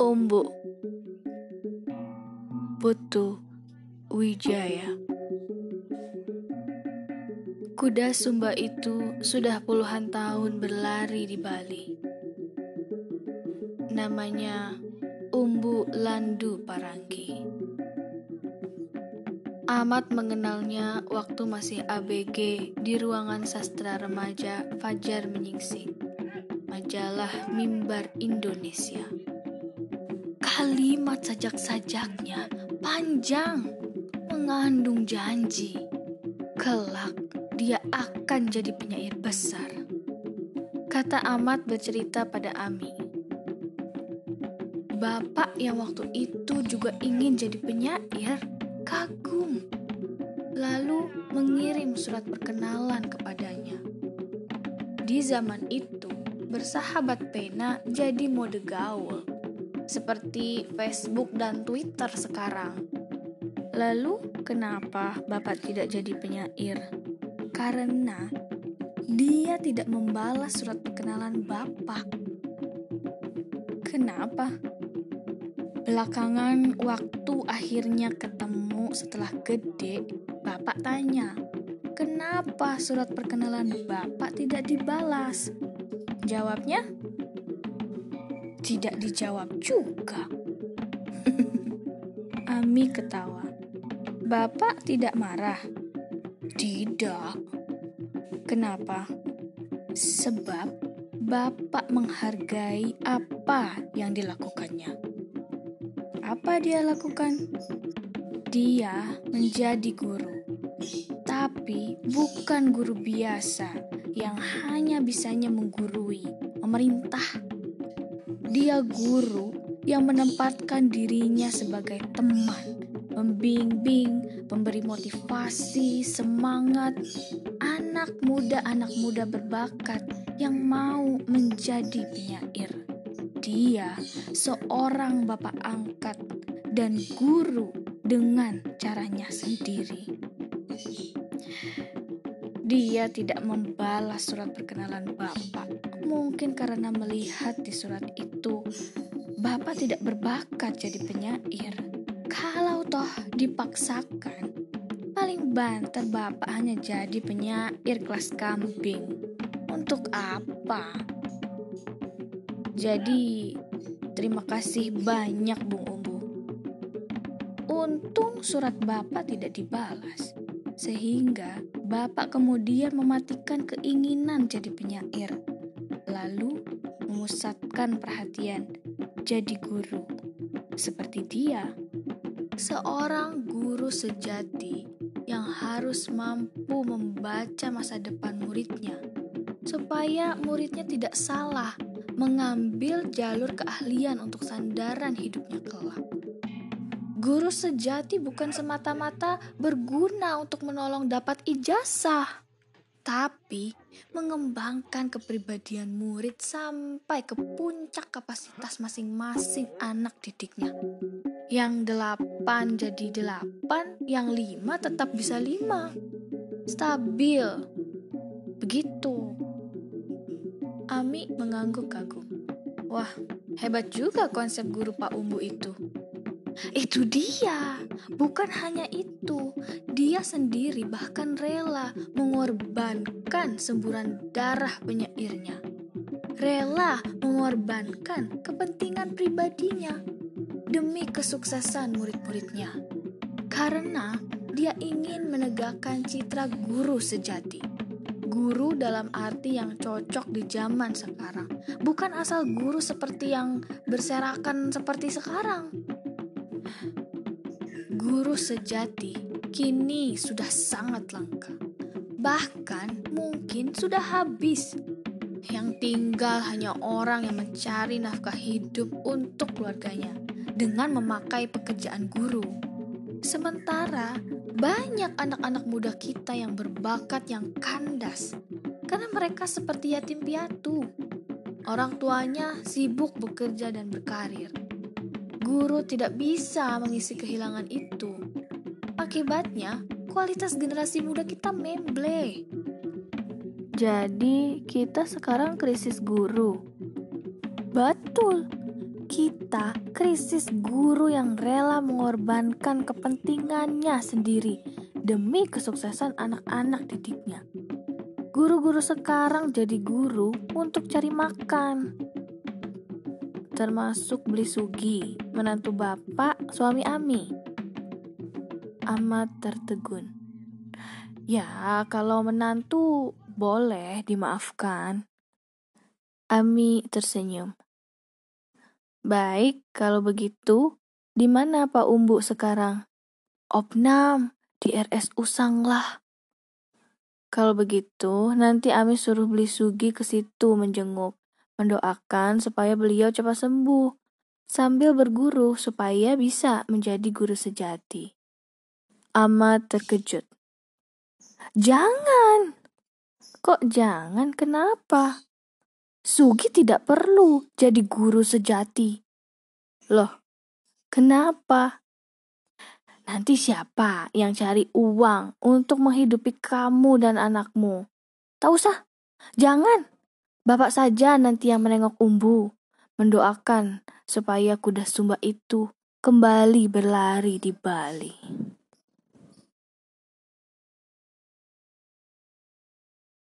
Umbu Putu Wijaya Kuda Sumba itu sudah puluhan tahun berlari di Bali. Namanya Umbu Landu Parangki. Amat mengenalnya waktu masih ABG di ruangan sastra remaja Fajar Menyingsing, majalah Mimbar Indonesia. Kalimat sajak-sajaknya panjang, mengandung janji. Kelak dia akan jadi penyair besar. Kata Amat bercerita pada Ami. Bapak yang waktu itu juga ingin jadi penyair kagum, lalu mengirim surat perkenalan kepadanya. Di zaman itu, bersahabat pena jadi mode gaul, seperti Facebook dan Twitter sekarang. Lalu, kenapa Bapak tidak jadi penyair? Karena dia tidak membalas surat perkenalan Bapak. Kenapa? Belakangan waktu akhirnya ketemu setelah gede, Bapak tanya, "Kenapa surat perkenalan Bapak tidak dibalas?" Jawabnya, "Tidak dijawab juga." Ami ketawa. Bapak tidak marah? Tidak. Kenapa? Sebab Bapak menghargai apa yang dilakukannya apa dia lakukan? Dia menjadi guru, tapi bukan guru biasa yang hanya bisanya menggurui, memerintah. Dia guru yang menempatkan dirinya sebagai teman, membimbing, memberi motivasi, semangat anak muda-anak muda berbakat yang mau menjadi penyair. Dia seorang bapak angkat dan guru dengan caranya sendiri. Dia tidak membalas surat perkenalan bapak, mungkin karena melihat di surat itu bapak tidak berbakat jadi penyair. Kalau toh dipaksakan, paling banter bapak hanya jadi penyair kelas kambing. Untuk apa? Jadi, terima kasih banyak Bung Umbu. Untung surat Bapak tidak dibalas, sehingga Bapak kemudian mematikan keinginan jadi penyair, lalu memusatkan perhatian jadi guru. Seperti dia, seorang guru sejati yang harus mampu membaca masa depan muridnya, supaya muridnya tidak salah mengambil jalur keahlian untuk sandaran hidupnya kelak. Guru sejati bukan semata-mata berguna untuk menolong dapat ijazah, tapi mengembangkan kepribadian murid sampai ke puncak kapasitas masing-masing anak didiknya. Yang delapan jadi delapan, yang lima tetap bisa lima. Stabil. Begitu. Ami mengangguk kagum. Wah, hebat juga konsep guru Pak Umbu itu. Itu dia, bukan hanya itu. Dia sendiri bahkan rela mengorbankan semburan darah penyairnya. Rela mengorbankan kepentingan pribadinya demi kesuksesan murid-muridnya. Karena dia ingin menegakkan citra guru sejati guru dalam arti yang cocok di zaman sekarang, bukan asal guru seperti yang berserakan seperti sekarang. Guru sejati kini sudah sangat langka, bahkan mungkin sudah habis. Yang tinggal hanya orang yang mencari nafkah hidup untuk keluarganya dengan memakai pekerjaan guru. Sementara banyak anak-anak muda kita yang berbakat yang kandas karena mereka seperti yatim piatu. Orang tuanya sibuk bekerja dan berkarir. Guru tidak bisa mengisi kehilangan itu. Akibatnya, kualitas generasi muda kita memble. Jadi, kita sekarang krisis guru. Betul. kita krisis guru yang rela mengorbankan kepentingannya sendiri demi kesuksesan anak-anak didiknya. Guru-guru sekarang jadi guru untuk cari makan. Termasuk beli sugi, menantu bapak, suami Ami. Amat tertegun. Ya, kalau menantu boleh dimaafkan. Ami tersenyum. Baik, kalau begitu, di mana Pak Umbu sekarang? Opnam, di RS Usang lah. Kalau begitu, nanti Ami suruh beli Sugi ke situ menjenguk, mendoakan supaya beliau cepat sembuh, sambil berguru supaya bisa menjadi guru sejati. Amat terkejut. Jangan! Kok jangan? Kenapa? Sugi tidak perlu jadi guru sejati. Loh, kenapa? Nanti siapa yang cari uang untuk menghidupi kamu dan anakmu? Tak usah, jangan. Bapak saja nanti yang menengok umbu, mendoakan supaya kuda sumba itu kembali berlari di Bali.